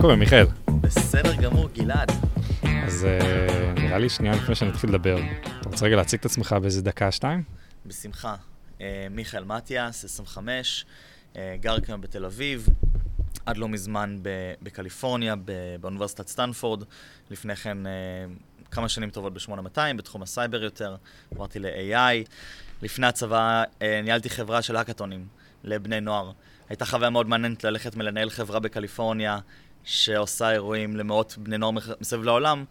קורה, מיכאל? בסדר גמור, גלעד. אז אה, נראה לי שנייה לפני שנתחיל לדבר. אתה רוצה רגע להציג את עצמך באיזה דקה, שתיים? בשמחה. אה, מיכאל מתיאס, 25, אה, גר כיום בתל אביב, עד לא מזמן ב- בקליפורניה, ב- באוניברסיטת סטנפורד. לפני כן כמה שנים טובות ב-8200, בתחום הסייבר יותר, עברתי ל-AI. לפני הצבא ניהלתי חברה של האקתונים לבני נוער. הייתה חוויה מאוד מעניינת ללכת ולנהל חברה בקליפורניה, שעושה אירועים למאות בני נוער מסביב לעולם,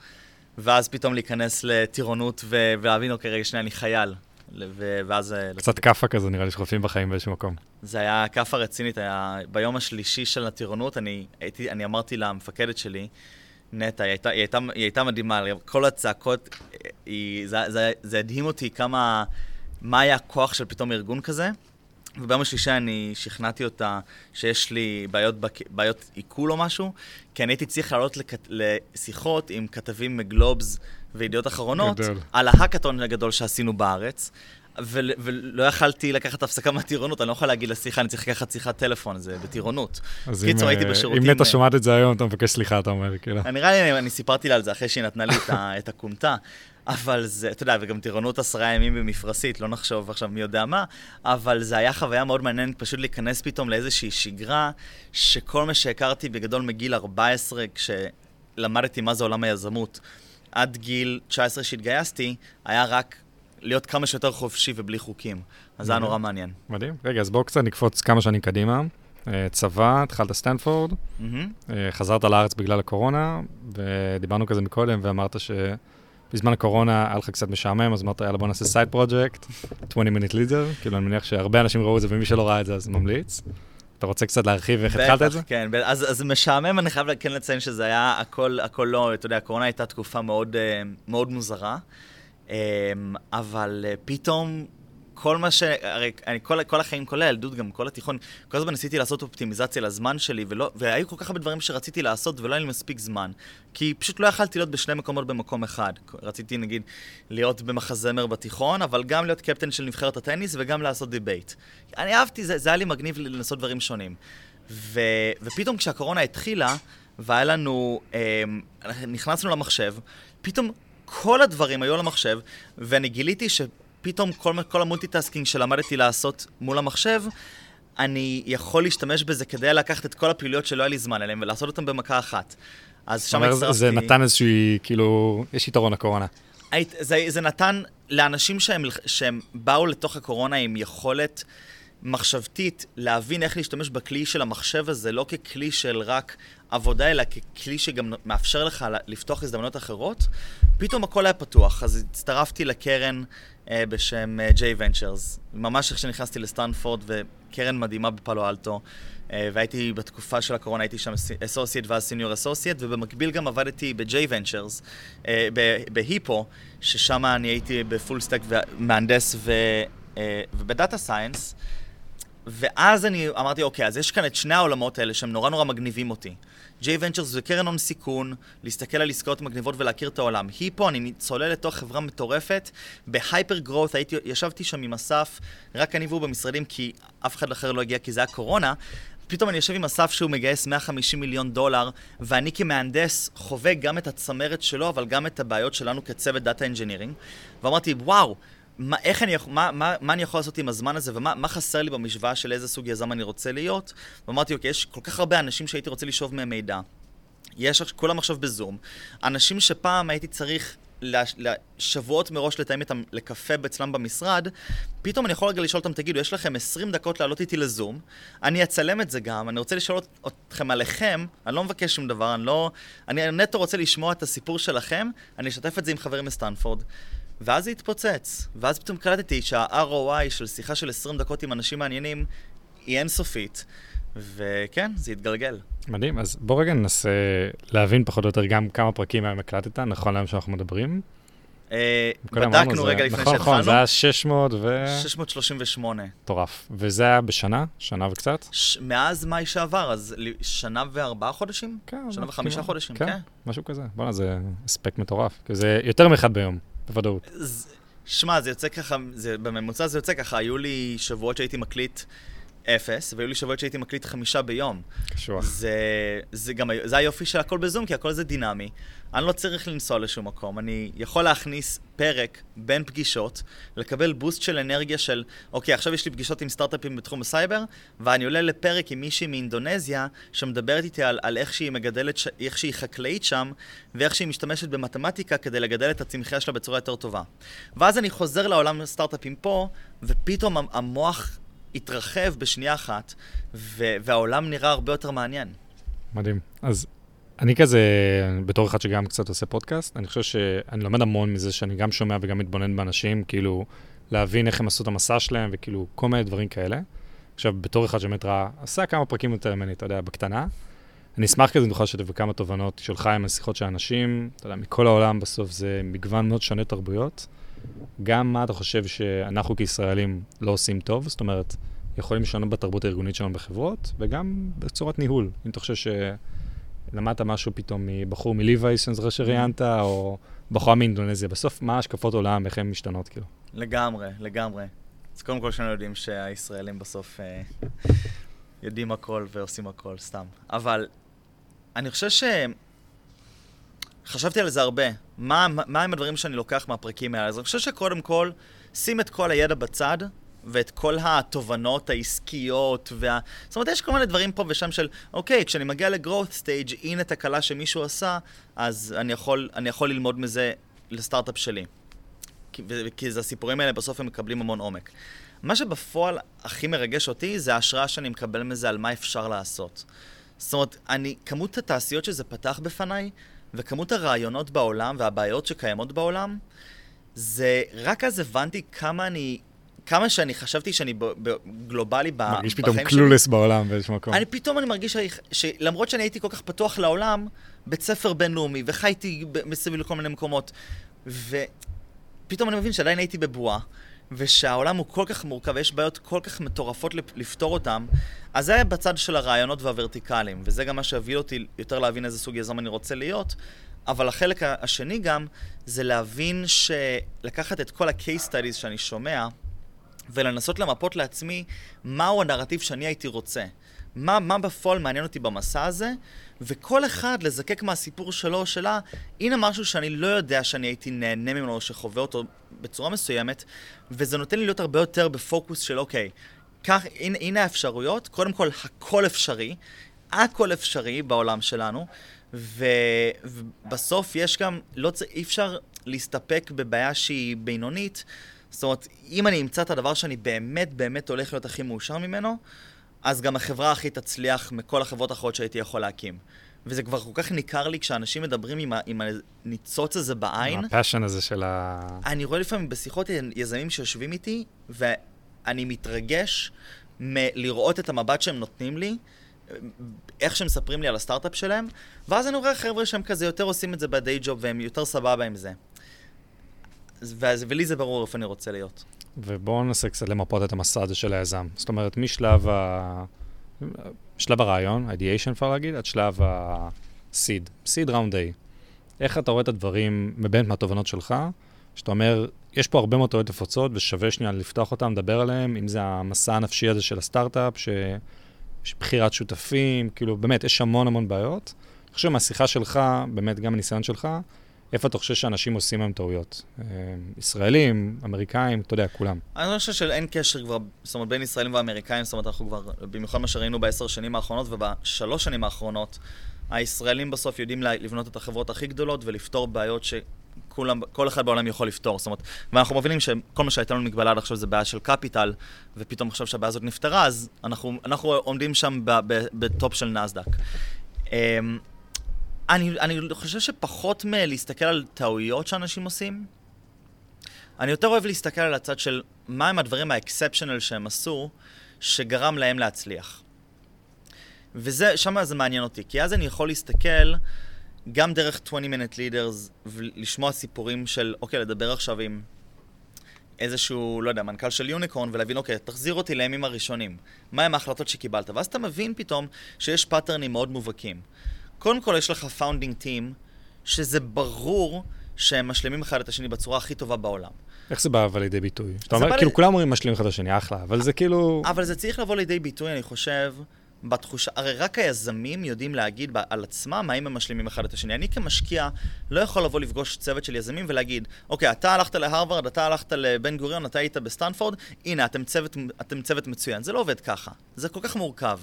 ואז פתאום להיכנס לטירונות ו- ולהבין, אוקיי, רגע, שנייה, אני חייל. ו- ואז... אה, קצת כאפה כזה, נראה לי שחופים בחיים באיזשהו מקום. זה היה כאפה רצינית, היה ביום השלישי של הטירונות, אני, הייתי, אני אמרתי למפקדת שלי, נטע, היא הייתה, היא הייתה, היא הייתה מדהימה, כל הצעקות, היא, זה, זה, זה הדהים אותי כמה, מה היה הכוח של פתאום ארגון כזה. וביום השלישי אני שכנעתי אותה שיש לי בעיות, בק... בעיות עיכול או משהו, כי אני הייתי צריך לעלות לכ... לשיחות עם כתבים מגלובס וידיעות אחרונות, גדול. על ההאקתון הגדול שעשינו בארץ. ו- ולא יכלתי לקחת הפסקה מהטירונות, אני לא יכול להגיד לשיחה, אני צריך לקחת שיחת טלפון, זה בטירונות. אז קיצור, אם, הייתי אה, בשירותים, אם נטע אה, שומעת את זה היום, אתה מבקש סליחה, אתה אומר, כאילו. נראה לי, אני סיפרתי לה על זה אחרי שהיא נתנה לי את הכומתה, אבל זה, אתה יודע, וגם טירונות עשרה ימים במפרשית, לא נחשוב עכשיו מי יודע מה, אבל זה היה חוויה מאוד מעניינת פשוט להיכנס פתאום לאיזושהי שגרה, שכל מה שהכרתי בגדול מגיל 14, כשלמדתי מה זה עולם היזמות, עד גיל 19 שהתגייסתי, היה רק להיות כמה שיותר חופשי ובלי חוקים. אז זה היה. נורא מעניין. מדהים. רגע, אז בואו קצת נקפוץ כמה שנים קדימה. אה, צבא, התחלת סטנפורד. אה, חזרת לארץ בגלל הקורונה, ודיברנו כזה מקודם, ואמרת שבזמן הקורונה היה לך קצת משעמם, אז אמרת, יאללה, בוא נעשה סייד פרויקט, 20 minute leader, כאילו, אני מניח שהרבה אנשים ראו את זה, ומי שלא ראה את זה, אז ממליץ. אתה רוצה קצת להרחיב איך התחלת את זה? כן. אז, אז משעמם, אני חייב כן לציין שזה היה הכל, הכל לא, אתה יודע, הקורונה הייתה תקופה מאוד, אה, מאוד מוזרה, אה, אבל אה, פתאום כל מה ש... הרי אני כל, כל החיים, כל הילדות, גם כל התיכון, כל הזמן ניסיתי לעשות אופטימיזציה לזמן שלי, ולא, והיו כל כך הרבה דברים שרציתי לעשות ולא היה לי מספיק זמן. כי פשוט לא יכלתי להיות בשני מקומות במקום אחד. רציתי, נגיד, להיות במחזמר בתיכון, אבל גם להיות קפטן של נבחרת הטניס וגם לעשות דיבייט. אני אהבתי, זה, זה היה לי מגניב לנסות דברים שונים. ו, ופתאום כשהקורונה התחילה, והיה לנו, אה, נכנסנו למחשב, פתאום כל הדברים היו על המחשב, ואני גיליתי שפתאום כל, כל המולטיטאסקינג שלמדתי לעשות מול המחשב, אני יכול להשתמש בזה כדי לקחת את כל הפעילויות שלא היה לי זמן אליהן ולעשות אותן במכה אחת. אז שם הצטרפתי... זה נתן איזושהי, כאילו, יש יתרון לקורונה. זה, זה נתן לאנשים שהם, שהם באו לתוך הקורונה עם יכולת מחשבתית להבין איך להשתמש בכלי של המחשב הזה, לא ככלי של רק עבודה, אלא ככלי שגם מאפשר לך לפתוח הזדמנויות אחרות, פתאום הכל היה פתוח. אז הצטרפתי לקרן אה, בשם אה, J Ventures, ממש איך שנכנסתי לסטנפורד, וקרן מדהימה בפאלו אלטו. אה, והייתי בתקופה של הקורונה, הייתי שם associate ואז senior associate, ובמקביל גם עבדתי ב-J Ventures, אה, ב-Hippo, ששם אני הייתי ב-full stack מהנדס ו- אה, וב-data science. ואז אני אמרתי, אוקיי, אז יש כאן את שני העולמות האלה שהם נורא נורא מגניבים אותי. J Ventures זה קרן הון סיכון, להסתכל על עסקאות מגניבות ולהכיר את העולם. Hippo, אני צולל לתוך חברה מטורפת, ב-hyper growth, הייתי, ישבתי שם עם אסף, רק אני והוא במשרדים, כי אף אחד אחר לא הגיע כי זה היה קורונה. פתאום אני יושב עם אסף שהוא מגייס 150 מיליון דולר, ואני כמהנדס חווה גם את הצמרת שלו, אבל גם את הבעיות שלנו כצוות data engineering. ואמרתי, וואו, מה, איך אני, מה, מה, מה אני יכול לעשות עם הזמן הזה, ומה מה חסר לי במשוואה של איזה סוג יזם אני רוצה להיות? ואמרתי, אוקיי, יש כל כך הרבה אנשים שהייתי רוצה לשאוב מהם מידע. יש, כולם עכשיו בזום. אנשים שפעם הייתי צריך לש- לשבועות מראש לתאם איתם לקפה אצלם במשרד, פתאום אני יכול רגע לשאול אותם, תגידו, יש לכם 20 דקות לעלות איתי לזום, אני אצלם את זה גם, אני רוצה לשאול אתכם עליכם, אני לא מבקש שום דבר, אני לא... אני נטו רוצה לשמוע את הסיפור שלכם, אני אשתף את זה עם חברים מסטנפורד. ואז זה התפוצץ, ואז פתאום קלטתי שה-ROI של שיחה של 20 דקות עם אנשים מעניינים היא אינסופית, וכן, זה התגלגל. מדהים, אז בוא רגע ננסה להבין פחות או יותר גם כמה פרקים היום הקלטת, נכון להיום שאנחנו מדברים. אה, בדקנו רגע לפני נכון, נכון, זה שהתחלנו, היה 600 ו... 638. מטורף. וזה היה בשנה? שנה וקצת? מאז מאי שעבר, אז שנה וארבעה חודשים? כן. שנה וחמישה כמעט- חודשים, כן, כן. משהו כזה. בואנה, זה הספק מטורף. זה יותר מאחד ביום, בוודאות. שמע, זה יוצא ככה, זה, בממוצע זה יוצא ככה, היו לי שבועות שהייתי מקליט אפס, והיו לי שבועות שהייתי מקליט חמישה ביום. קשוח. זה, זה גם, זה היופי של הכל בזום, כי הכל זה דינמי. אני לא צריך לנסוע לשום מקום. אני יכול להכניס פרק בין פגישות, לקבל בוסט של אנרגיה של, אוקיי, עכשיו יש לי פגישות עם סטארט-אפים בתחום הסייבר, ואני עולה לפרק עם מישהי מאינדונזיה, שמדברת איתי על, על איך שהיא מגדלת, איך שהיא חקלאית שם, ואיך שהיא משתמשת במתמטיקה כדי לגדל את הצמחייה שלה בצורה יותר טובה. ואז אני חוזר לעולם הסטארט-אפים פה, ופתאום המוח התרחב בשנייה אחת, והעולם נראה הרבה יותר מעניין. מדהים. אז אני כזה, בתור אחד שגם קצת עושה פודקאסט, אני חושב שאני לומד המון מזה שאני גם שומע וגם מתבונן באנשים, כאילו, להבין איך הם עשו את המסע שלהם, וכאילו, כל מיני דברים כאלה. עכשיו, בתור אחד שבאמת ראה, עשה כמה פרקים יותר ממני, אתה יודע, בקטנה. אני אשמח כזה, נוכל לשתף בכמה תובנות שלך עם השיחות של אנשים, אתה יודע, מכל העולם בסוף זה מגוון מאוד שונה תרבויות. גם מה אתה חושב שאנחנו כישראלים לא עושים טוב, זאת אומרת, יכולים לשנות בתרבות הארגונית שלנו בחברות, וגם בצורת ניהול. אם אתה חושב שלמדת משהו פתאום מבחור מליווייס, שאני זוכר שראיינת, או בחורה מאינדונזיה, בסוף מה השקפות עולם, איך הן משתנות, כאילו? לגמרי, לגמרי. אז קודם כל שנו יודעים שהישראלים בסוף אה, יודעים הכל ועושים הכל, סתם. אבל אני חושב ש... חשבתי על זה הרבה. מה, מה הם הדברים שאני לוקח מהפרקים האלה? אז אני חושב שקודם כל, שים את כל הידע בצד, ואת כל התובנות העסקיות, וה... זאת אומרת, יש כל מיני דברים פה ושם של, אוקיי, כשאני מגיע ל-growth stage, הנה תקלה שמישהו עשה, אז אני יכול, אני יכול ללמוד מזה לסטארט-אפ שלי. כי, כי זה הסיפורים האלה, בסוף הם מקבלים המון עומק. מה שבפועל הכי מרגש אותי, זה ההשראה שאני מקבל מזה על מה אפשר לעשות. זאת אומרת, אני, כמות התעשיות שזה פתח בפניי, וכמות הרעיונות בעולם והבעיות שקיימות בעולם, זה, רק אז הבנתי כמה אני, כמה שאני חשבתי שאני ב, ב, גלובלי בחיים שלי. מרגיש פתאום קלולס בעולם באיזשהו מקום. אני פתאום אני מרגיש שלמרות שאני הייתי כל כך פתוח לעולם, בית ספר בינלאומי, וחייתי מסביב לכל מיני מקומות, ופתאום אני מבין שעדיין הייתי בבועה. ושהעולם הוא כל כך מורכב ויש בעיות כל כך מטורפות לפתור אותן, אז זה היה בצד של הרעיונות והוורטיקלים, וזה גם מה שהביא אותי יותר להבין איזה סוג יזם אני רוצה להיות. אבל החלק השני גם, זה להבין שלקחת את כל ה-case studies שאני שומע, ולנסות למפות לעצמי מהו הנרטיב שאני הייתי רוצה. מה, מה בפועל מעניין אותי במסע הזה, וכל אחד לזקק מהסיפור שלו או שלה, הנה משהו שאני לא יודע שאני הייתי נהנה ממנו או שחווה אותו בצורה מסוימת, וזה נותן לי להיות הרבה יותר בפוקוס של אוקיי, כך, הנה, הנה האפשרויות, קודם כל הכל אפשרי, הכל אפשרי בעולם שלנו, ו, ובסוף יש גם, לא, אי אפשר להסתפק בבעיה שהיא בינונית, זאת אומרת, אם אני אמצא את הדבר שאני באמת באמת הולך להיות הכי מאושר ממנו, אז גם החברה הכי תצליח מכל החברות האחרות שהייתי יכול להקים. וזה כבר כל כך ניכר לי כשאנשים מדברים עם, ה, עם הניצוץ הזה בעין. הפאשן הזה של ה... אני רואה לפעמים בשיחות יזמים שיושבים איתי, ואני מתרגש מלראות את המבט שהם נותנים לי, איך שהם מספרים לי על הסטארט-אפ שלהם, ואז אני רואה חבר'ה שהם כזה יותר עושים את זה בדיי ג'וב והם יותר סבבה עם זה. ולי זה ברור איפה אני רוצה להיות. ובואו ננסה קצת למפות את המסע הזה של היזם. זאת אומרת, משלב ה... שלב הרעיון, ideation אפשר להגיד, עד שלב ה-seed, seed round A. איך אתה רואה את הדברים מבין מהתובנות שלך, שאתה אומר, יש פה הרבה מאוד טעויות נפוצות ושווה שנייה לפתוח אותם, לדבר עליהם, אם זה המסע הנפשי הזה של הסטארט-אפ, ש... בחירת שותפים, כאילו, באמת, יש המון המון בעיות. אני חושב מהשיחה שלך, באמת, גם הניסיון שלך, איפה אתה חושב שאנשים עושים היום טעויות? אה, ישראלים, אמריקאים, אתה יודע, כולם. אני חושב שאין קשר כבר, זאת אומרת, בין ישראלים ואמריקאים, זאת אומרת, אנחנו כבר, במיוחד מה שראינו בעשר שנים האחרונות ובשלוש שנים האחרונות, הישראלים בסוף יודעים לבנות את החברות הכי גדולות ולפתור בעיות שכולם, כל אחד בעולם יכול לפתור. זאת אומרת, ואנחנו מבינים שכל מה שהייתה לנו מגבלה עד עכשיו זה בעיה של קפיטל, ופתאום עכשיו שהבעיה הזאת נפתרה, אז אנחנו, אנחנו עומדים שם בטופ של נסדק. אני, אני חושב שפחות מלהסתכל על טעויות שאנשים עושים, אני יותר אוהב להסתכל על הצד של מהם הדברים האקספשיונל שהם עשו, שגרם להם להצליח. וזה, שם זה מעניין אותי, כי אז אני יכול להסתכל גם דרך 20 Minute Leaders ולשמוע סיפורים של, אוקיי, לדבר עכשיו עם איזשהו, לא יודע, מנכ"ל של יוניקורן ולהבין, אוקיי, תחזיר אותי לימים הראשונים. מהם ההחלטות שקיבלת? ואז אתה מבין פתאום שיש pattern-ים מאוד מובהקים. קודם כל יש לך founding team, שזה ברור שהם משלימים אחד את השני בצורה הכי טובה בעולם. איך זה בא אבל לידי ביטוי? שאתה זה אומר, כאילו ל- כולם אומרים משלים אחד את השני, אחלה, אבל זה כאילו... אבל זה צריך לבוא לידי ביטוי, אני חושב, בתחושה, הרי רק היזמים יודעים להגיד על עצמם האם הם משלימים אחד את השני. אני כמשקיע לא יכול לבוא לפגוש צוות של יזמים ולהגיד, אוקיי, אתה הלכת להרווארד, אתה הלכת לבן גוריון, אתה היית בסטנפורד, הנה, אתם צוות, אתם צוות מצוין. זה לא עובד ככה, זה כל כך מורכב.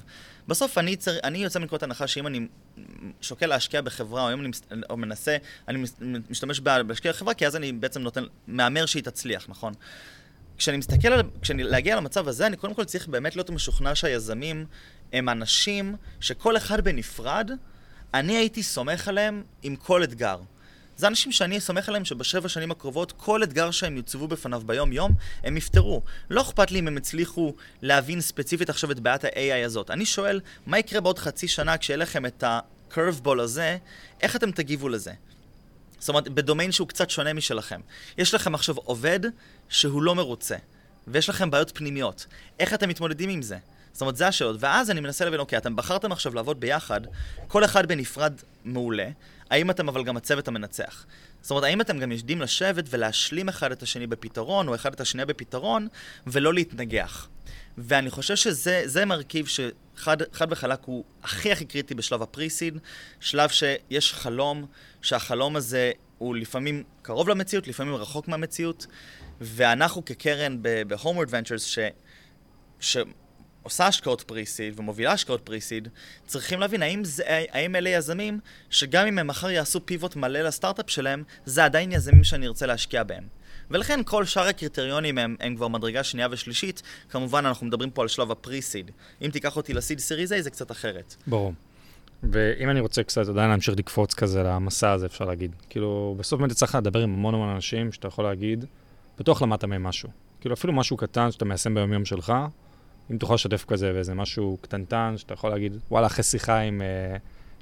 בסוף אני, צר, אני יוצא מנקודת הנחה שאם אני שוקל להשקיע בחברה, או אם אני או מנסה, אני משתמש בהשקיע בחברה, כי אז אני בעצם נותן, מהמר שהיא תצליח, נכון? כשאני מסתכל על, כשאני להגיע למצב הזה, אני קודם כל צריך באמת להיות משוכנע שהיזמים הם אנשים שכל אחד בנפרד, אני הייתי סומך עליהם עם כל אתגר. זה אנשים שאני סומך עליהם שבשבע שנים הקרובות, כל אתגר שהם יוצבו בפניו ביום-יום, הם יפתרו. לא אכפת לי אם הם הצליחו להבין ספציפית עכשיו את בעיית ה-AI הזאת. אני שואל, מה יקרה בעוד חצי שנה כשיהיה לכם את ה-curveball הזה, איך אתם תגיבו לזה? זאת אומרת, בדומיין שהוא קצת שונה משלכם. יש לכם עכשיו עובד שהוא לא מרוצה, ויש לכם בעיות פנימיות. איך אתם מתמודדים עם זה? זאת אומרת, זה השאלות. ואז אני מנסה להבין, אוקיי, אתם בחרתם עכשיו לעבוד ביחד, כל אחד בנפרד מעולה, האם אתם אבל גם הצוות המנצח? זאת אומרת, האם אתם גם יודעים לשבת ולהשלים אחד את השני בפתרון, או אחד את השנייה בפתרון, ולא להתנגח? ואני חושב שזה זה מרכיב שחד חד וחלק הוא הכי הכי קריטי בשלב הפרי-סיד, שלב שיש חלום, שהחלום הזה הוא לפעמים קרוב למציאות, לפעמים רחוק מהמציאות, ואנחנו כקרן ב-Homeward Ventures, ש... שעושה השקעות פרי-סיד ומובילה השקעות פרי-סיד, צריכים להבין האם, זה, האם אלה יזמים שגם אם הם מחר יעשו פיבוט מלא לסטארט-אפ שלהם, זה עדיין יזמים שאני ארצה להשקיע בהם. ולכן כל שאר הקריטריונים הם, הם כבר מדרגה שנייה ושלישית. כמובן, אנחנו מדברים פה על שלב הפרי-סיד. אם תיקח אותי לסיד סיריז A, זה קצת אחרת. ברור. ואם אני רוצה קצת עדיין להמשיך לקפוץ כזה למסע הזה, אפשר להגיד. כאילו, בסוף באמת צריך לדבר עם המון המון אנשים שאתה יכול להגיד, בטוח למדת מהם משהו. כאילו, אפילו משהו קטן שאתה מיישם ביום-יום שלך, אם תוכל לשתף כזה באיזה משהו קטנטן, שאתה יכול להגיד, וואלה, אחרי שיחה עם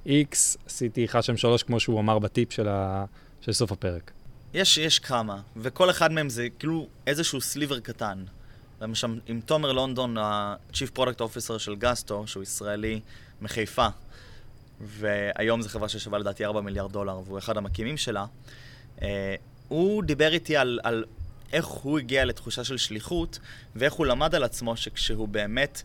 uh, X, עשיתי אחד שם שלוש, כמו שהוא אמר בטיפ של, ה... של סוף הפרק. יש, יש כמה, וכל אחד מהם זה כאילו איזשהו סליבר קטן. למשל, עם תומר לונדון, ה-Chief Product Officer של גסטו, שהוא ישראלי מחיפה, והיום זו חברה ששווה לדעתי 4 מיליארד דולר, והוא אחד המקימים שלה, אה, הוא דיבר איתי על, על איך הוא הגיע לתחושה של שליחות, ואיך הוא למד על עצמו שכשהוא באמת,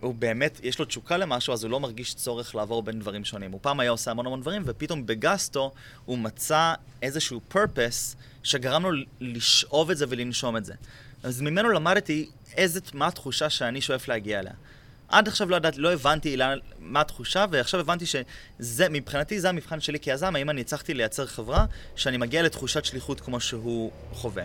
הוא באמת, יש לו תשוקה למשהו, אז הוא לא מרגיש צורך לעבור בין דברים שונים. הוא פעם היה עושה המון המון דברים, ופתאום בגסטו הוא מצא איזשהו purpose שגרם לו לשאוב את זה ולנשום את זה. אז ממנו למדתי איזה, מה התחושה שאני שואף להגיע אליה. עד עכשיו לא ידעתי, לא הבנתי לאן, מה התחושה, ועכשיו הבנתי שזה, מבחינתי זה המבחן שלי כיזם, האם אני הצלחתי לייצר חברה שאני מגיע לתחושת שליחות כמו שהוא חווה.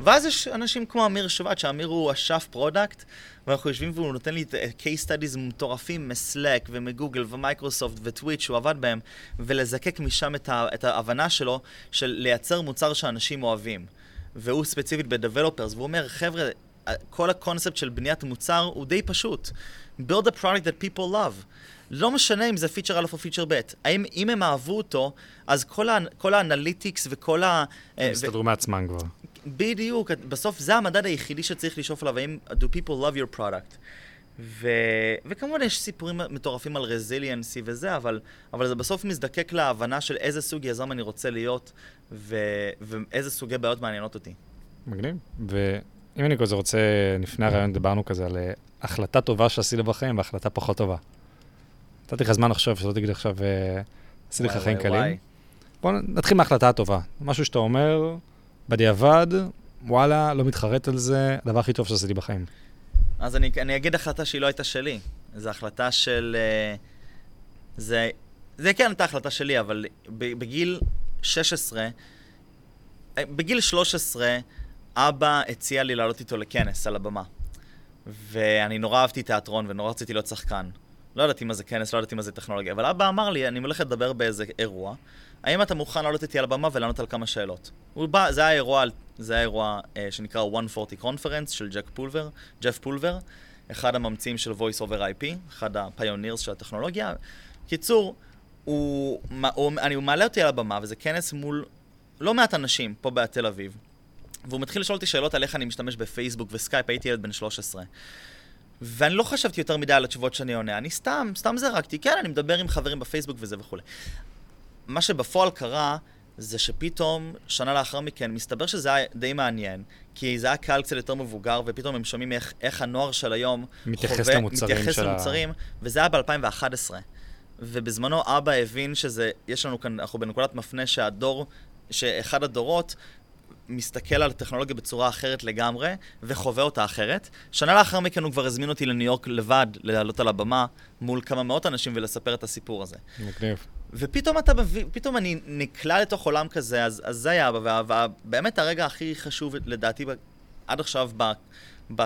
ואז יש אנשים כמו אמיר שבט, שאמיר הוא אשף product, ואנחנו יושבים והוא נותן לי את case studies מטורפים מ-Slack ומגוגל ומייקרוסופט וטוויט שהוא עבד בהם, ולזקק משם את, ה, את ההבנה שלו של לייצר מוצר שאנשים אוהבים. והוא ספציפית ב-developers, והוא אומר, חבר'ה, כל הקונספט של בניית מוצר הוא די פשוט. Build a product that people love. לא משנה אם זה feature א' או feature ב'. האם אם הם אהבו אותו, אז כל, ה, כל ה-analytics וכל ה... הם הסתדרו מעצמם כבר. בדיוק, בסוף זה המדד היחידי שצריך לשאוף עליו, האם do people love your product. ו... וכמובן יש סיפורים מטורפים על רזיליאנסי וזה, אבל, אבל זה בסוף מזדקק להבנה של איזה סוג יזם אני רוצה להיות, ו... ואיזה סוגי בעיות מעניינות אותי. מגניב. ואם אני כזה רוצה, לפני הרעיון דיברנו כזה על אה, החלטה טובה שעשית בחיים והחלטה פחות טובה. נתתי לך זמן לחשוב, שלא תגיד עכשיו, אה, עשיתי לך חיים קלים. בוא נתחיל מההחלטה הטובה. משהו שאתה אומר, בדיעבד, וואלה, לא מתחרט על זה, הדבר הכי טוב שעשיתי בחיים. אז אני, אני אגיד החלטה שהיא לא הייתה שלי. זו החלטה של... אה, זה, זה כן הייתה החלטה שלי, אבל בגיל 16, בגיל 13, אבא הציע לי לעלות איתו לכנס על הבמה. ואני נורא אהבתי תיאטרון ונורא רציתי להיות שחקן. לא ידעתי מה זה כנס, לא ידעתי מה זה טכנולוגיה, אבל אבא אמר לי, אני הולך לדבר באיזה אירוע, האם אתה מוכן לעלות איתי על הבמה ולענות על כמה שאלות? הוא בא, זה היה אירוע, זה היה אירוע אה, שנקרא 140 Conference של ג'ק פולבר, ג'ף פולבר, אחד הממציאים של voice over IP, אחד ה-pioneers של הטכנולוגיה. קיצור, הוא, הוא, אני, הוא מעלה אותי על הבמה, וזה כנס מול לא מעט אנשים פה בתל אביב, והוא מתחיל לשאול אותי שאלות על איך אני משתמש בפייסבוק וסקייפ, הייתי ילד בן 13. ואני לא חשבתי יותר מדי על התשובות שאני עונה, אני סתם, סתם זרקתי, כן, אני מדבר עם חברים בפייסבוק וזה וכולי. מה שבפועל קרה, זה שפתאום, שנה לאחר מכן, מסתבר שזה היה די מעניין, כי זה היה קהל קצת יותר מבוגר, ופתאום הם שומעים איך, איך הנוער של היום מתייחס חווה, למוצרים מתייחס של ה- למוצרים, וזה היה ב-2011. ובזמנו אבא הבין שזה, יש לנו כאן, אנחנו בנקודת מפנה שהדור, שאחד הדורות מסתכל על הטכנולוגיה בצורה אחרת לגמרי, וחווה אותה אחרת. שנה לאחר מכן הוא כבר הזמין אותי לניו יורק לבד, לעלות על הבמה, מול כמה מאות אנשים ולספר את הסיפור הזה. מגניב. ופתאום אתה פתאום אני נקלע לתוך עולם כזה, אז, אז זה היה, ובאמת הרגע הכי חשוב לדעתי עד עכשיו ב-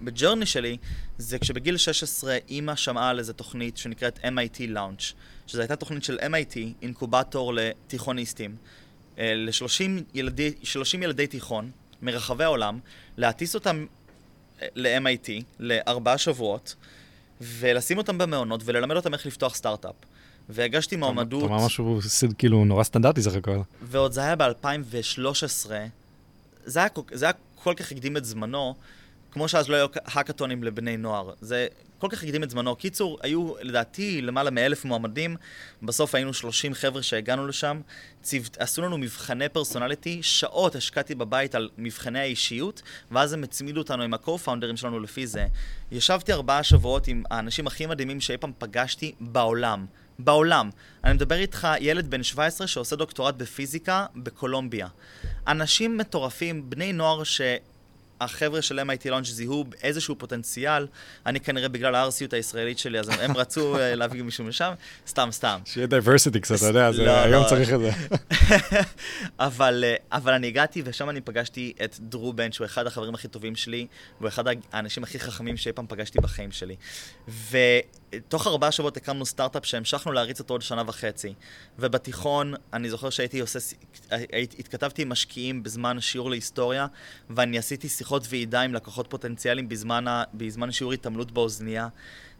בג'רני שלי, זה כשבגיל 16 אימא שמעה על איזו תוכנית שנקראת MIT Launch, שזו הייתה תוכנית של MIT, אינקובטור לתיכוניסטים, ל-30 ילדי, 30 ילדי תיכון מרחבי העולם, להטיס אותם אה, ל-MIT לארבעה שבועות, ולשים אותם במעונות וללמד אותם איך לפתוח סטארט-אפ. והגשתי מועמדות... אתה אומר משהו כאילו נורא סטנדרטי סך הכל. ועוד זה היה ב-2013, זה היה, זה היה כל כך הקדים את זמנו, כמו שאז לא היו האקתונים לבני נוער. זה כל כך הקדים את זמנו. קיצור, היו לדעתי למעלה מאלף מועמדים, בסוף היינו 30 חבר'ה שהגענו לשם, צוות, עשו לנו מבחני פרסונליטי, שעות השקעתי בבית על מבחני האישיות, ואז הם הצמידו אותנו עם ה-co-founders שלנו לפי זה. ישבתי ארבעה שבועות עם האנשים הכי מדהימים שאי פעם פגשתי בעולם. בעולם. אני מדבר איתך, ילד בן 17 שעושה דוקטורט בפיזיקה בקולומביה. אנשים מטורפים, בני נוער שהחבר'ה של MIT Launch זיהו איזשהו פוטנציאל, אני כנראה בגלל הארסיות הישראלית שלי, אז הם רצו אה, להביא מישהו משם, סתם, סתם. שיהיה diversity קצת, אתה יודע, לא, היום לא. צריך את זה. אבל, אה, אבל אני הגעתי ושם אני פגשתי את דרו בן, שהוא אחד החברים הכי טובים שלי, והוא אחד האנשים הכי חכמים שאי פעם פגשתי בחיים שלי. ותוך ארבעה שבועות הקמנו סטארט-אפ שהמשכנו להריץ אותו עוד שנה וחצי. ובתיכון, אני זוכר שהייתי עושה, התכתבתי עם משקיעים בזמן שיעור להיסטוריה, ואני עשיתי שיחות ועידה עם לקוחות פוטנציאליים בזמן, בזמן שיעור התעמלות באוזנייה.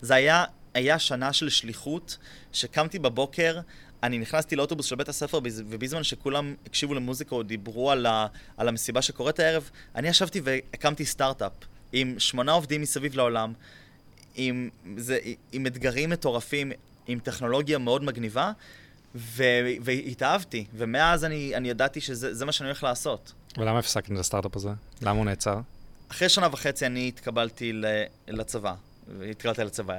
זה היה, היה שנה של שליחות, שקמתי בבוקר, אני נכנסתי לאוטובוס של בית הספר, בז- ובזמן שכולם הקשיבו למוזיקה או דיברו על, ה, על המסיבה שקורית הערב, אני ישבתי והקמתי סטארט-אפף עם שמונה עובדים מסביב לעולם, עם, זה, עם אתגרים מטורפים, עם טכנולוגיה מאוד מגניבה, ו, והתאהבתי, ומאז אני, אני ידעתי שזה זה מה שאני הולך לעשות. ולמה הפסקת את הסטארט-אפ הזה? למה הוא נעצר? אחרי שנה וחצי אני התקבלתי לצבא. התקבלתי לצבא.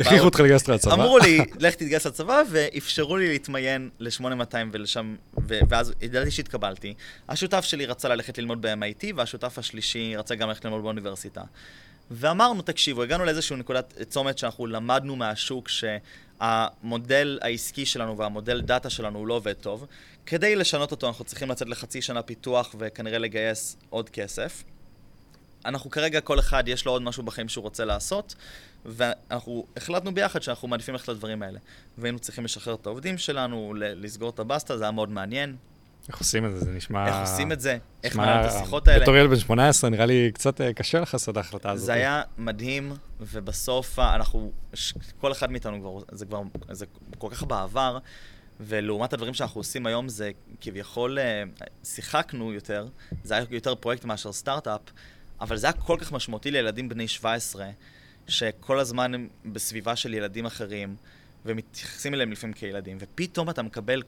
הכריחו אותך לגייס אותך לצבא? אמרו לי, לך תתגייס לצבא, ואפשרו לי להתמיין ל-8200 ולשם, ואז ידעתי שהתקבלתי. השותף שלי רצה ללכת ללמוד ב-MIT, והשותף השלישי רצה גם ללכת ללמוד באוניברסיטה. ואמרנו, תקשיבו, הגענו לאיזשהו נקודת צומת שאנחנו למדנו מהשוק שהמודל העסקי שלנו והמודל דאטה שלנו הוא לא עובד טוב. כדי לשנות אותו אנחנו צריכים לצאת לחצי שנה פיתוח וכנראה לגייס עוד כסף. אנחנו כרגע, כל אחד יש לו עוד משהו בחיים שהוא רוצה לעשות, ואנחנו החלטנו ביחד שאנחנו מעדיפים ללכת לדברים האלה. והיינו צריכים לשחרר את העובדים שלנו, לסגור את הבסטה, זה היה מאוד מעניין. איך עושים את זה? זה נשמע... איך עושים את זה? איך מנהלים את השיחות האלה? בתור ילד בן 18, נראה לי קצת אה, קשה לך לעשות את ההחלטה הזאת. זה היה מדהים, ובסוף ה- אנחנו, כל אחד מאיתנו כבר, זה כבר, זה כל כך בעבר, ולעומת הדברים שאנחנו עושים היום, זה כביכול, אה, שיחקנו יותר, זה היה יותר פרויקט מאשר סטארט-אפ, אבל זה היה כל כך משמעותי לילדים בני 17, שכל הזמן הם בסביבה של ילדים אחרים, ומתייחסים אליהם לפעמים כילדים, ופתאום אתה מקבל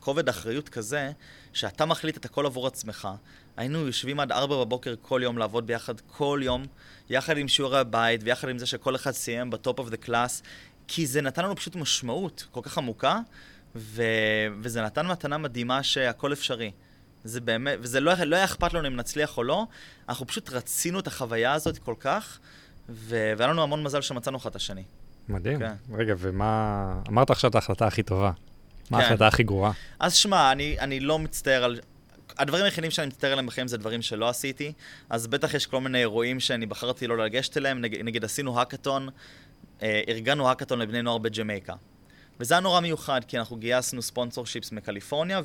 כובד אחריות כזה, שאתה מחליט את הכל עבור עצמך. היינו יושבים עד ארבע בבוקר כל יום לעבוד ביחד, כל יום, יחד עם שיעורי הבית, ויחד עם זה שכל אחד סיים ב-top of the class, כי זה נתן לנו פשוט משמעות כל כך עמוקה, ו... וזה נתן מתנה מדהימה שהכל אפשרי. זה באמת, וזה לא, לא היה אכפת לנו אם נצליח או לא, אנחנו פשוט רצינו את החוויה הזאת כל כך, ו... והיה לנו המון מזל שמצאנו אחד את השני. מדהים. כן. רגע, ומה... אמרת עכשיו את ההחלטה הכי טובה. מה כן. ההחלטה הכי גרועה? אז שמע, אני, אני לא מצטער על... הדברים היחידים שאני מצטער עליהם בחיים זה דברים שלא עשיתי, אז בטח יש כל מיני אירועים שאני בחרתי לא לגשת אליהם, נגיד, נגיד עשינו האקתון, אה, ארגנו האקתון לבני נוער בג'מייקה. וזה היה נורא מיוחד, כי אנחנו גייסנו ספונסור שיפס מקליפורניה,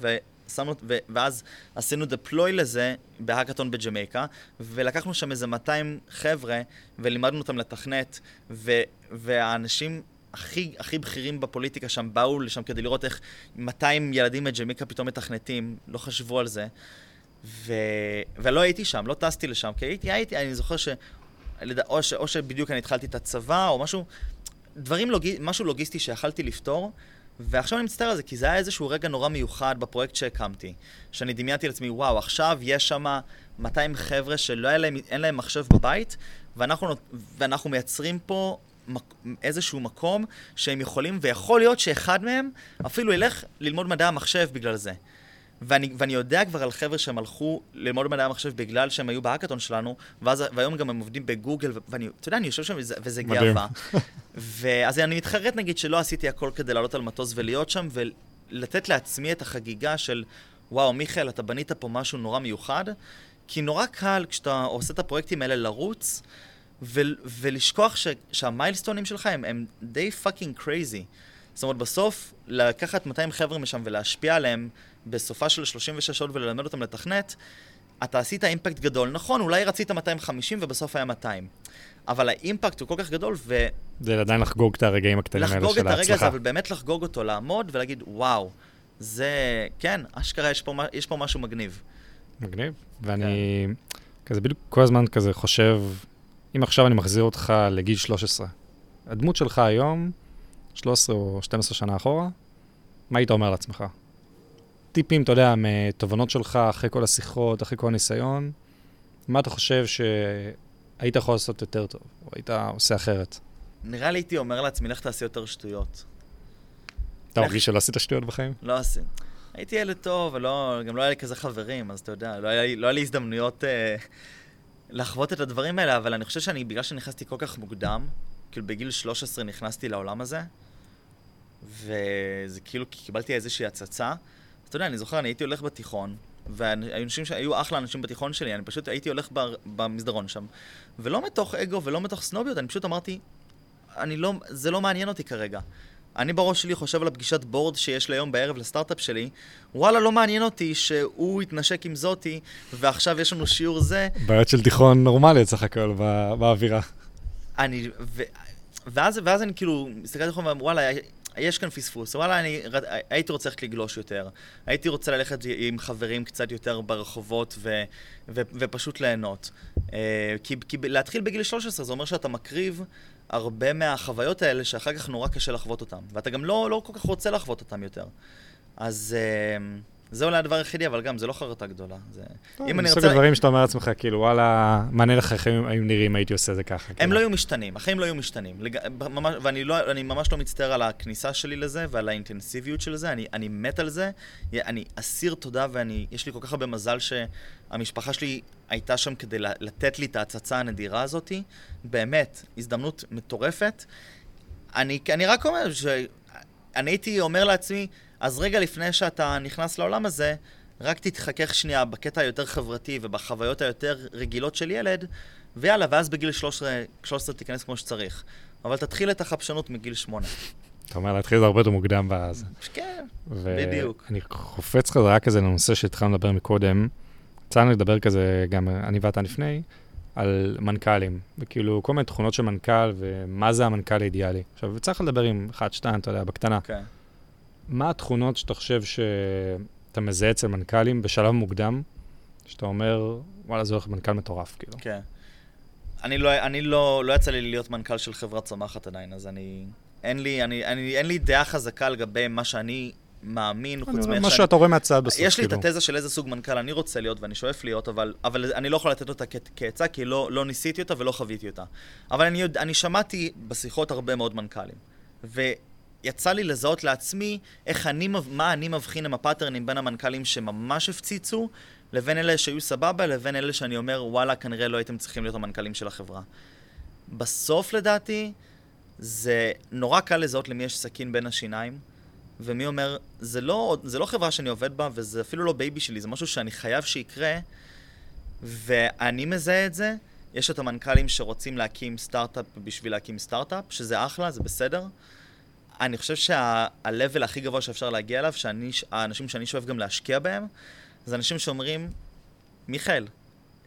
ושמנו, ו, ואז עשינו דפלוי לזה בהאקתון בג'מייקה, ולקחנו שם איזה 200 חבר'ה, ולימדנו אותם לתכנת, ו, והאנשים הכי, הכי בכירים בפוליטיקה שם באו לשם כדי לראות איך 200 ילדים מג'מייקה פתאום מתכנתים, לא חשבו על זה. ו... ולא הייתי שם, לא טסתי לשם, כי הייתי, הייתי, אני זוכר ש... או, ש... או שבדיוק אני התחלתי את הצבא, או משהו, דברים לוגי... משהו לוגיסטי שיכלתי לפתור, ועכשיו אני מצטער על זה, כי זה היה איזשהו רגע נורא מיוחד בפרויקט שהקמתי. שאני דמיינתי לעצמי, וואו, עכשיו יש שם 200 חבר'ה שלא היה להם, להם מחשב בבית, ואנחנו, ואנחנו מייצרים פה מק, איזשהו מקום שהם יכולים, ויכול להיות שאחד מהם אפילו ילך ללמוד מדעי המחשב בגלל זה. ואני, ואני יודע כבר על חבר'ה שהם הלכו ללמוד מדעי המחשב בגלל שהם היו בהאקתון שלנו, ואז, והיום גם הם עובדים בגוגל, ואני, אתה יודע, אני יושב שם וזה, וזה גאווה. ואז אני מתחרט נגיד שלא עשיתי הכל כדי לעלות על מטוס ולהיות שם, ולתת לעצמי את החגיגה של, וואו, מיכאל, אתה בנית פה משהו נורא מיוחד, כי נורא קל כשאתה עושה את הפרויקטים האלה לרוץ, ו- ולשכוח ש- שהמיילסטונים שלך הם, הם די fucking crazy. זאת אומרת, בסוף, לקחת 200 חבר'ה משם ולהשפיע עליהם בסופה של 36 שעות וללמד אותם לתכנת, אתה עשית אימפקט גדול. נכון, אולי רצית 250 ובסוף היה 200. אבל האימפקט הוא כל כך גדול, ו... זה עדיין לחגוג את הרגעים הקטנים האלה של ההצלחה. לחגוג את הרגע הזה, אבל באמת לחגוג אותו, לעמוד ולהגיד, וואו, זה... כן, אשכרה, יש פה, יש פה משהו מגניב. מגניב, ואני כן. כזה בדיוק כל הזמן כזה חושב, אם עכשיו אני מחזיר אותך לגיל 13, הדמות שלך היום, 13 או 12 שנה אחורה, מה היית אומר לעצמך? טיפים, אתה יודע, מתובנות שלך, אחרי כל השיחות, אחרי כל הניסיון, מה אתה חושב שהיית יכול לעשות יותר טוב, או היית עושה אחרת? נראה לי הייתי אומר לעצמי, לך תעשה יותר שטויות. אתה מרגיש שלא עשית שטויות בחיים? לא עשית. הייתי ילד טוב, ולא, גם לא היה לי כזה חברים, אז אתה יודע, לא היה, לא היה לי הזדמנויות אה, לחוות את הדברים האלה, אבל אני חושב שאני, בגלל שנכנסתי כל כך מוקדם, כאילו בגיל 13 נכנסתי לעולם הזה, וזה כאילו קיבלתי איזושהי הצצה. אתה יודע, אני זוכר, אני הייתי הולך בתיכון, והאנשים שהיו אחלה אנשים בתיכון שלי, אני פשוט הייתי הולך במסדרון שם, ולא מתוך אגו ולא מתוך סנוביות, אני פשוט אמרתי, אני לא, זה לא מעניין אותי כרגע. אני בראש שלי חושב על הפגישת בורד שיש לי היום בערב לסטארט-אפ שלי, וואלה, לא מעניין אותי שהוא יתנשק עם זאתי, ועכשיו יש לנו שיעור זה. בעיות של תיכון נורמלי סך הכל באווירה. אני, ו, ואז, ואז אני כאילו, מסתכלתי עליך ואומר, וואלה, יש כאן פספוס. וואלה, אני הייתי רוצה ללכת לגלוש יותר. הייתי רוצה ללכת עם חברים קצת יותר ברחובות ו, ו, ופשוט ליהנות. אה, כי, כי להתחיל בגיל 13 זה אומר שאתה מקריב הרבה מהחוויות האלה שאחר כך נורא קשה לחוות אותן. ואתה גם לא, לא כל כך רוצה לחוות אותן יותר. אז... Uh, זה אולי הדבר היחידי, אבל גם, זה לא חרטה גדולה. זה... אם אני רוצה... מסוג הדברים שאתה אומר לעצמך, כאילו, וואלה, מעניין לך איך הם נראים, הייתי עושה זה ככה. הם כאילו. לא היו משתנים, החיים לא היו משתנים. ואני לא, ממש לא מצטער על הכניסה שלי לזה ועל האינטנסיביות של זה, אני, מת על זה. אני אסיר תודה ויש לי כל כך הרבה מזל שהמשפחה שלי הייתה שם כדי לתת לי את ההצצה הנדירה הזאת. באמת, הזדמנות מטורפת. אני, אני רק אומר שאני הייתי אומר לעצמי, אז רגע לפני שאתה נכנס לעולם הזה, רק תתחכך שנייה בקטע היותר חברתי ובחוויות היותר רגילות של ילד, ויאללה, ואז בגיל 13, 13 תיכנס כמו שצריך. אבל תתחיל את החפשנות מגיל 8. אתה אומר להתחיל את זה הרבה יותר מוקדם בזה. כן, בדיוק. אני חופץ חזרה כזה לנושא שהתחלנו לדבר מקודם. יצא לנו לדבר כזה, גם אני ואתה לפני, על מנכ"לים, וכאילו כל מיני תכונות של מנכ"ל ומה זה המנכ"ל האידיאלי. עכשיו, צריך לדבר עם אחד, שתיים, אתה יודע, בקטנה. כן. Okay. מה התכונות שאתה חושב שאתה מזהה אצל מנכ"לים בשלב מוקדם, שאתה אומר, וואלה, זה הולך מנכ"ל מטורף, כאילו. כן. אני לא, אני לא, לא יצא לי להיות מנכ"ל של חברה צומחת עדיין, אז אני... אין לי, אני, אני, אין לי דעה חזקה לגבי מה שאני מאמין, חוץ מאיך מה שאתה רואה מהצד בסוף, יש לי כאילו. את התזה של איזה סוג מנכ"ל אני רוצה להיות ואני שואף להיות, אבל, אבל אני לא יכול לתת אותה כעצה, כי לא, לא ניסיתי אותה ולא חוויתי אותה. אבל אני, אני שמעתי בשיחות הרבה מאוד מנכ"לים. יצא לי לזהות לעצמי איך אני, מה אני מבחין עם הפאטרנים בין המנכ"לים שממש הפציצו, לבין אלה שהיו סבבה, לבין אלה שאני אומר, וואלה, כנראה לא הייתם צריכים להיות המנכ"לים של החברה. בסוף, לדעתי, זה נורא קל לזהות למי יש סכין בין השיניים, ומי אומר, זה לא, זה לא חברה שאני עובד בה, וזה אפילו לא baby שלי, זה משהו שאני חייב שיקרה, ואני מזהה את זה. יש את המנכ"לים שרוצים להקים סטארט-אפ בשביל להקים סטארט-אפ, שזה אחלה, זה בסדר. אני חושב שה-level הכי גבוה שאפשר להגיע אליו, שהאנשים שאני שואף גם להשקיע בהם, זה אנשים שאומרים, מיכאל,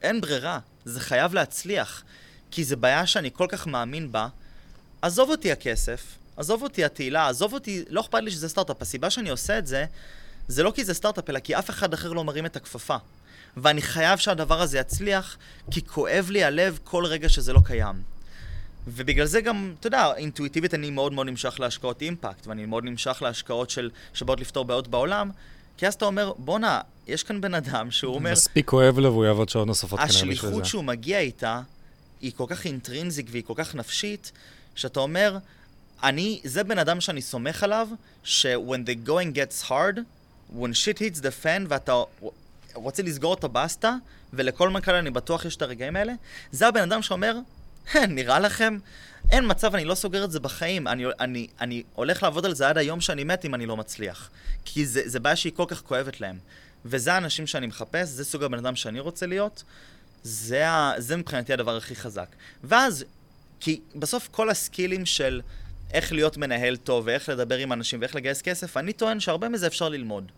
אין ברירה, זה חייב להצליח, כי זו בעיה שאני כל כך מאמין בה. עזוב אותי הכסף, עזוב אותי התהילה, עזוב אותי, לא אכפת לי שזה סטארט-אפ. הסיבה שאני עושה את זה, זה לא כי זה סטארט-אפ, אלא כי אף אחד אחר לא מרים את הכפפה. ואני חייב שהדבר הזה יצליח, כי כואב לי הלב כל רגע שזה לא קיים. ובגלל זה גם, אתה יודע, אינטואיטיבית אני מאוד מאוד נמשך להשקעות אימפקט, ואני מאוד נמשך להשקעות של, שבאות לפתור בעיות בעולם, כי אז אתה אומר, בואנה, יש כאן בן אדם שהוא אומר... מספיק כואב לו והוא יעבוד שעות נוספות כנראה בשביל זה. השליחות שהוא מגיע איתה, היא כל כך אינטרינזיק והיא כל כך נפשית, שאתה אומר, אני, זה בן אדם שאני סומך עליו, ש-when the going gets hard, when shit hits the fan ואתה רוצה לסגור את הבסטה, ולכל מנכ"ל אני בטוח יש את הרגעים האלה, זה הבן אדם שאומר, נראה לכם? אין מצב, אני לא סוגר את זה בחיים. אני, אני, אני הולך לעבוד על זה עד היום שאני מת אם אני לא מצליח. כי זה, זה בעיה שהיא כל כך כואבת להם. וזה האנשים שאני מחפש, זה סוג הבן אדם שאני רוצה להיות. זה, ה, זה מבחינתי הדבר הכי חזק. ואז, כי בסוף כל הסקילים של איך להיות מנהל טוב, ואיך לדבר עם אנשים, ואיך לגייס כסף, אני טוען שהרבה מזה אפשר ללמוד.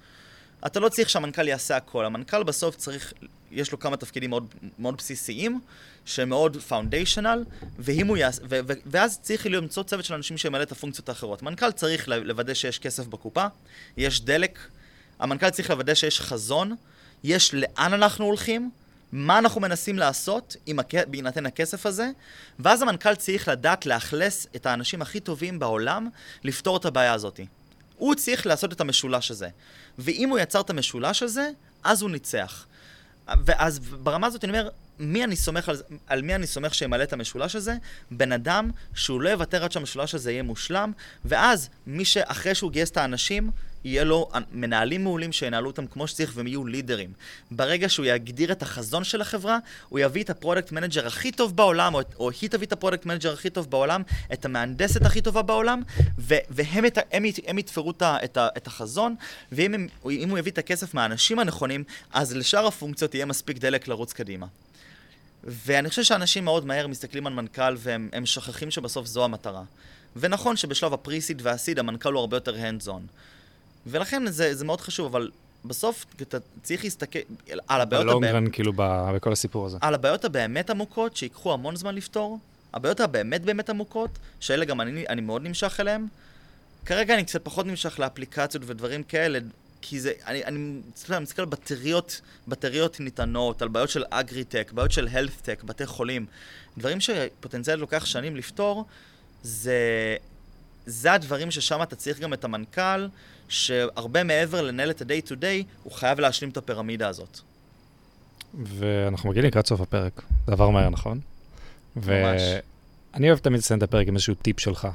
אתה לא צריך שהמנכ"ל יעשה הכל. המנכ"ל בסוף צריך, יש לו כמה תפקידים מאוד, מאוד בסיסיים, שהם מאוד פאונדיישנל, ואם הוא יעשה, ו, ו, ואז צריך למצוא צוות של אנשים שימלא את הפונקציות האחרות. מנכ"ל צריך לוודא שיש כסף בקופה, יש דלק, המנכ"ל צריך לוודא שיש חזון, יש לאן אנחנו הולכים, מה אנחנו מנסים לעשות עם הכ... בהינתן הכסף הזה, ואז המנכ"ל צריך לדעת לאכלס את האנשים הכי טובים בעולם לפתור את הבעיה הזאת. הוא צריך לעשות את המשולש הזה. ואם הוא יצר את המשולש הזה, אז הוא ניצח. ואז ברמה הזאת אני אומר, מי אני סומך על, על מי אני סומך שימלא את המשולש הזה? בן אדם שהוא לא יוותר עד שהמשולש הזה יהיה מושלם, ואז מי שאחרי שהוא גייס את האנשים, יהיה לו מנהלים מעולים שינהלו אותם כמו שצריך והם יהיו לידרים. ברגע שהוא יגדיר את החזון של החברה, הוא יביא את ה product manager הכי טוב בעולם, או, או היא תביא את ה product manager הכי טוב בעולם, את המהנדסת הכי טובה בעולם, ו, והם את, הם, הם יתפרו את, את, את החזון, ואם הם, הוא יביא את הכסף מהאנשים הנכונים, אז לשאר הפונקציות יהיה מספיק דלק לרוץ קדימה. ואני חושב שאנשים מאוד מהר מסתכלים על מנכ"ל והם שוכחים שבסוף זו המטרה. ונכון שבשלב הפריסיד והסיד המנכ"ל הוא הרבה יותר hands on. ולכן זה, זה מאוד חשוב, אבל בסוף אתה צריך להסתכל על הבעיות... בלונגרן, כאילו, בכל הסיפור הזה. על הבעיות הבאמת עמוקות, שיקחו המון זמן לפתור, הבעיות הבאמת באמת עמוקות, שאלה גם אני, אני מאוד נמשך אליהן. כרגע אני קצת פחות נמשך לאפליקציות ודברים כאלה, כי זה, אני, אני מסתכל על בטריות, בטריות ניתנות, על בעיות של אגריטק, בעיות של הלת'טק, בתי חולים, דברים שפוטנציאל לוקח שנים לפתור, זה, זה הדברים ששם אתה צריך גם את המנכ"ל, שהרבה מעבר לנהל את ה-day to day, הוא חייב להשלים את הפירמידה הזאת. ואנחנו מגיעים לקראת סוף הפרק. זה עבר מהר, נכון? ממש. ואני אוהב תמיד לציין את הפרק עם איזשהו טיפ שלך.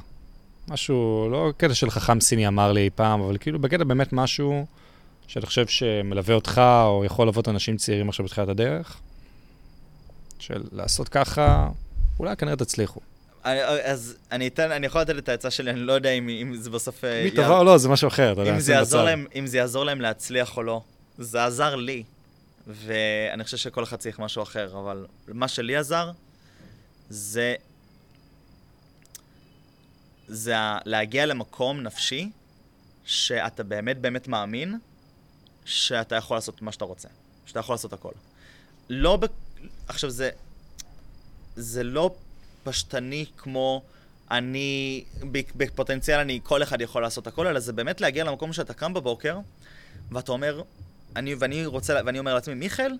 משהו, לא קטע של חכם סיני אמר לי פעם, אבל כאילו בקטע באמת משהו שאני חושב שמלווה אותך, או יכול ללוות אנשים צעירים עכשיו בתחילת הדרך, של לעשות ככה, אולי כנראה תצליחו. אז אני אתן, אני יכול לתת את העצה שלי, אני לא יודע אם, אם זה בסוף... אה, אם היא טובה או לא, זה משהו אחר, אתה יודע, אם זה, יעזור להם, אם זה יעזור להם להצליח או לא. זה עזר לי, ואני חושב שכל אחד צריך משהו אחר, אבל מה שלי עזר, זה... זה להגיע למקום נפשי, שאתה באמת באמת מאמין שאתה יכול לעשות מה שאתה רוצה, שאתה יכול לעשות הכל. לא ב... עכשיו, זה... זה לא פשטני כמו אני, בפוטנציאל אני, כל אחד יכול לעשות הכל, אלא זה באמת להגיע למקום שאתה קם בבוקר, ואתה אומר, אני, ואני רוצה, ואני אומר לעצמי, מיכאל,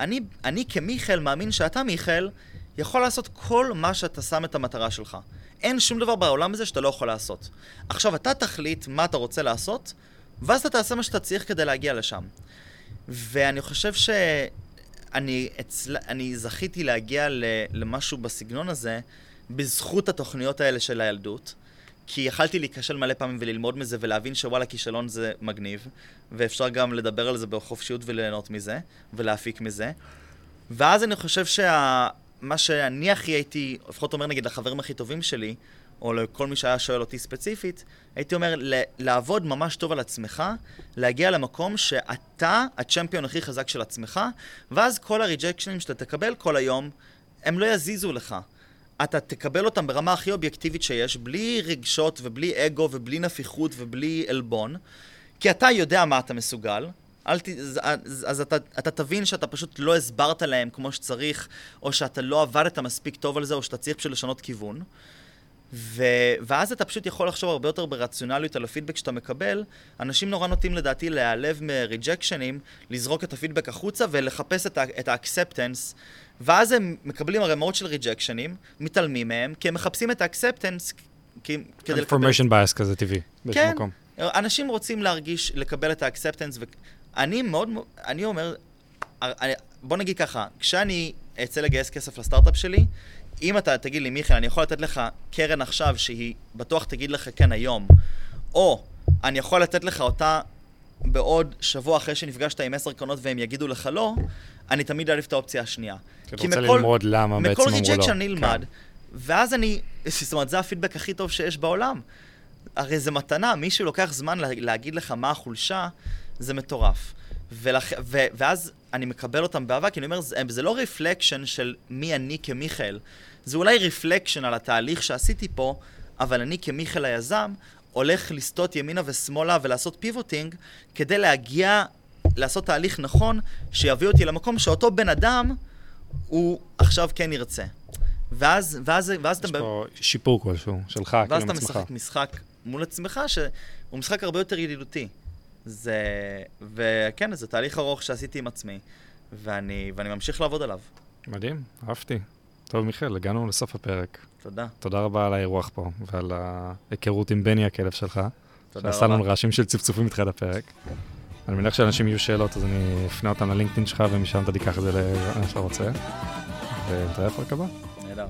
אני, אני כמיכאל מאמין שאתה, מיכאל, יכול לעשות כל מה שאתה שם את המטרה שלך. אין שום דבר בעולם הזה שאתה לא יכול לעשות. עכשיו, אתה תחליט מה אתה רוצה לעשות, ואז אתה תעשה מה שאתה צריך כדי להגיע לשם. ואני חושב ש... אני, אצל... אני זכיתי להגיע למשהו בסגנון הזה בזכות התוכניות האלה של הילדות. כי יכלתי להיכשל מלא פעמים וללמוד מזה ולהבין שוואלה, כישלון זה מגניב, ואפשר גם לדבר על זה בחופשיות וליהנות מזה, ולהפיק מזה. ואז אני חושב שמה שה... שאני הכי הייתי, לפחות אומר נגיד לחברים הכי טובים שלי, או לכל מי שהיה שואל אותי ספציפית, הייתי אומר, לעבוד ממש טוב על עצמך, להגיע למקום שאתה הצ'מפיון הכי חזק של עצמך, ואז כל הריג'קשנים שאתה תקבל כל היום, הם לא יזיזו לך. אתה תקבל אותם ברמה הכי אובייקטיבית שיש, בלי רגשות ובלי אגו ובלי נפיחות ובלי עלבון, כי אתה יודע מה אתה מסוגל, אל ת... אז, אז אתה, אתה תבין שאתה פשוט לא הסברת להם כמו שצריך, או שאתה לא עבדת מספיק טוב על זה, או שאתה צריך פשוט לשנות כיוון. ו... ואז אתה פשוט יכול לחשוב הרבה יותר ברציונליות על הפידבק שאתה מקבל. אנשים נורא נוטים לדעתי להיעלב מריג'קשנים, לזרוק את הפידבק החוצה ולחפש את, ה... את ה acceptance. ואז הם מקבלים ערימות של ריג'קשנים, מתעלמים מהם, כי הם מחפשים את ה acceptance כדי לקבל... confirmation bias כזה טבעי, באיזשהו כן, מקום. אנשים רוצים להרגיש, לקבל את ה acceptance, ואני מאוד, אני אומר, אני- בוא נגיד ככה, כשאני אצא לגייס כסף לסטארט-אפ שלי, אם אתה תגיד לי, מיכאל, אני יכול לתת לך קרן עכשיו שהיא בטוח תגיד לך כן היום, או אני יכול לתת לך אותה בעוד שבוע אחרי שנפגשת עם עשר קרנות והם יגידו לך לא, אני תמיד אעדיף את האופציה השנייה. כי אתה רוצה ללמוד למה בעצם מכל אמרו לא. rejection אני אלמד, כן. ואז אני, זאת אומרת, זה הפידבק הכי טוב שיש בעולם. הרי זה מתנה, מישהו לוקח זמן לה, להגיד לך מה החולשה, זה מטורף. ולכ... ו... ואז אני מקבל אותם באהבה, כי אני אומר, זה, זה לא reflection של מי אני כמיכאל, זה אולי reflection על התהליך שעשיתי פה, אבל אני כמיכאל היזם, הולך לסטות ימינה ושמאלה ולעשות pivoting, כדי להגיע, לעשות תהליך נכון, שיביא אותי למקום שאותו בן אדם, הוא עכשיו כן ירצה. ואז, ואז, ואז אתה... יש פה שיפור כלשהו, שלך, כאילו ואז עם אתה. משחק משחק מול עצמך, שהוא משחק הרבה יותר ידידותי. זה... וכן, זה תהליך ארוך שעשיתי עם עצמי, ואני, ואני ממשיך לעבוד עליו. מדהים, אהבתי. טוב, מיכאל, הגענו לסוף הפרק. תודה. תודה רבה על האירוח פה, ועל ההיכרות עם בני הכלב שלך. תודה שעשה לנו רבה. רעשים של צפצופים מתחילת הפרק. אני מניח שאנשים יהיו שאלות, אז אני אפנה אותם ללינקדאין שלך, ומשם אתה תיקח את זה לאן שאתה רוצה. ונתראה בפרק הבא. נהדר.